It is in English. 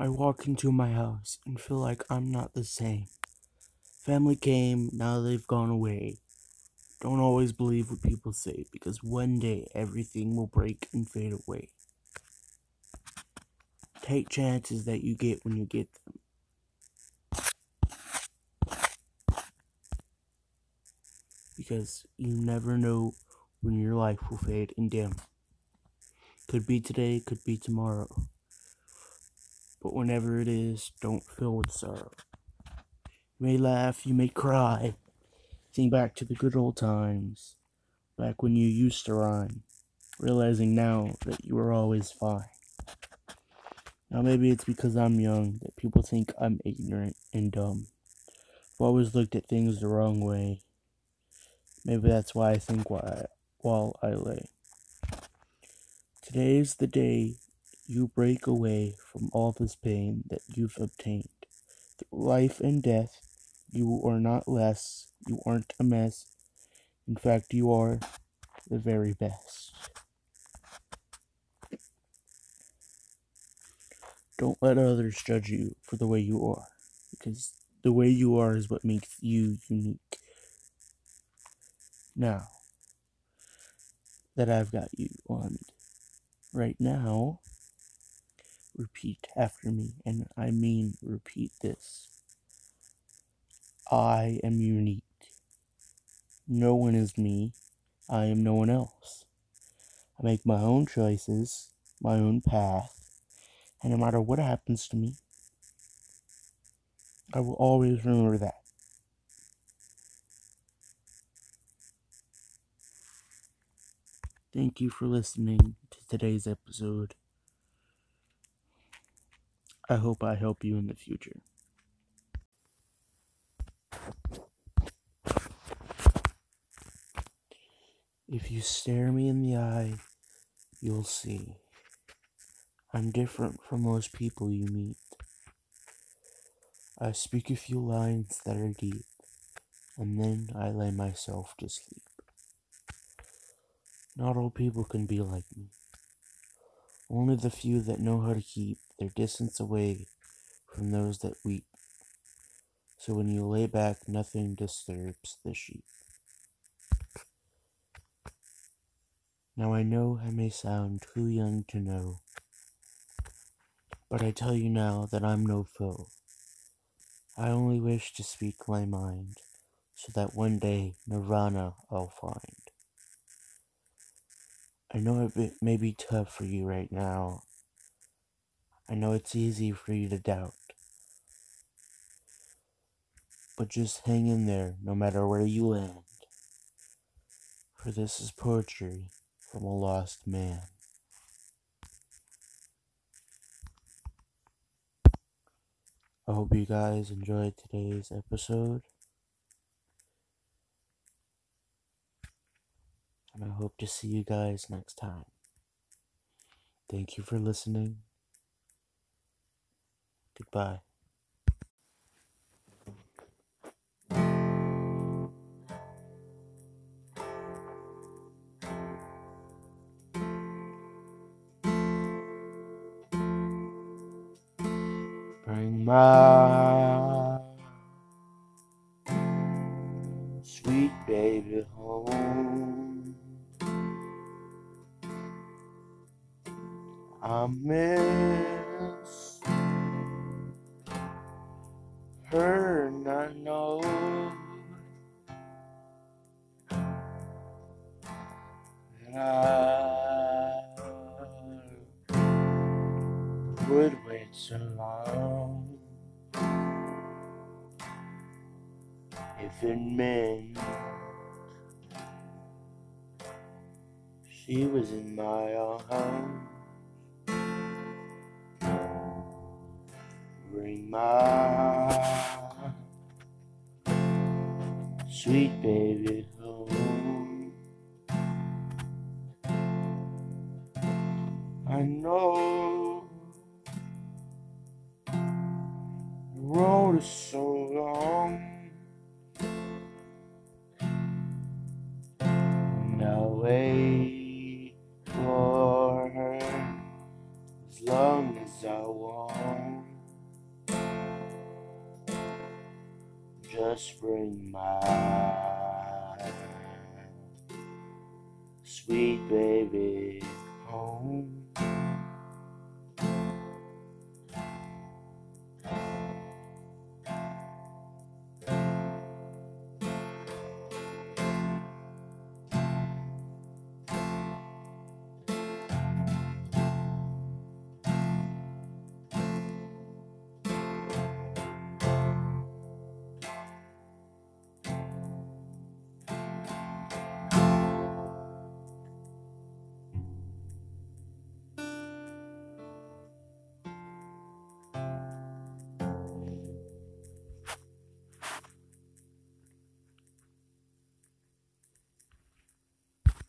I walk into my house and feel like I'm not the same. Family came, now they've gone away. Don't always believe what people say because one day everything will break and fade away. Take chances that you get when you get them. Because you never know when your life will fade and dim. Could be today, could be tomorrow. But whenever it is, don't fill with sorrow. You may laugh, you may cry. Think back to the good old times, back when you used to rhyme, realizing now that you were always fine. Now maybe it's because I'm young that people think I'm ignorant and dumb. I've always looked at things the wrong way. Maybe that's why I think while I, while I lay. Today's the day you break away from all this pain that you've obtained. Through life and death, you are not less, you aren't a mess. In fact, you are the very best. Don't let others judge you for the way you are, because the way you are is what makes you unique. Now that I've got you on right now, repeat after me, and I mean repeat this. I am unique. No one is me. I am no one else. I make my own choices, my own path, and no matter what happens to me, I will always remember that. Thank you for listening to today's episode. I hope I help you in the future. If you stare me in the eye, you'll see. I'm different from most people you meet. I speak a few lines that are deep, and then I lay myself to sleep. Not all people can be like me. Only the few that know how to keep their distance away from those that weep. So when you lay back, nothing disturbs the sheep. Now I know I may sound too young to know, but I tell you now that I'm no foe. I only wish to speak my mind, so that one day Nirvana I'll find. I know it may be tough for you right now. I know it's easy for you to doubt. But just hang in there no matter where you land. For this is poetry from a lost man. I hope you guys enjoyed today's episode. And I hope to see you guys next time. Thank you for listening. Goodbye. Bring my sweet baby home. I miss her, and I know that I would wait so long if it meant she was in my arms. Bring my sweet baby home. I know the road is so long. And I'll wait for her as long as I want. Just bring my sweet baby home.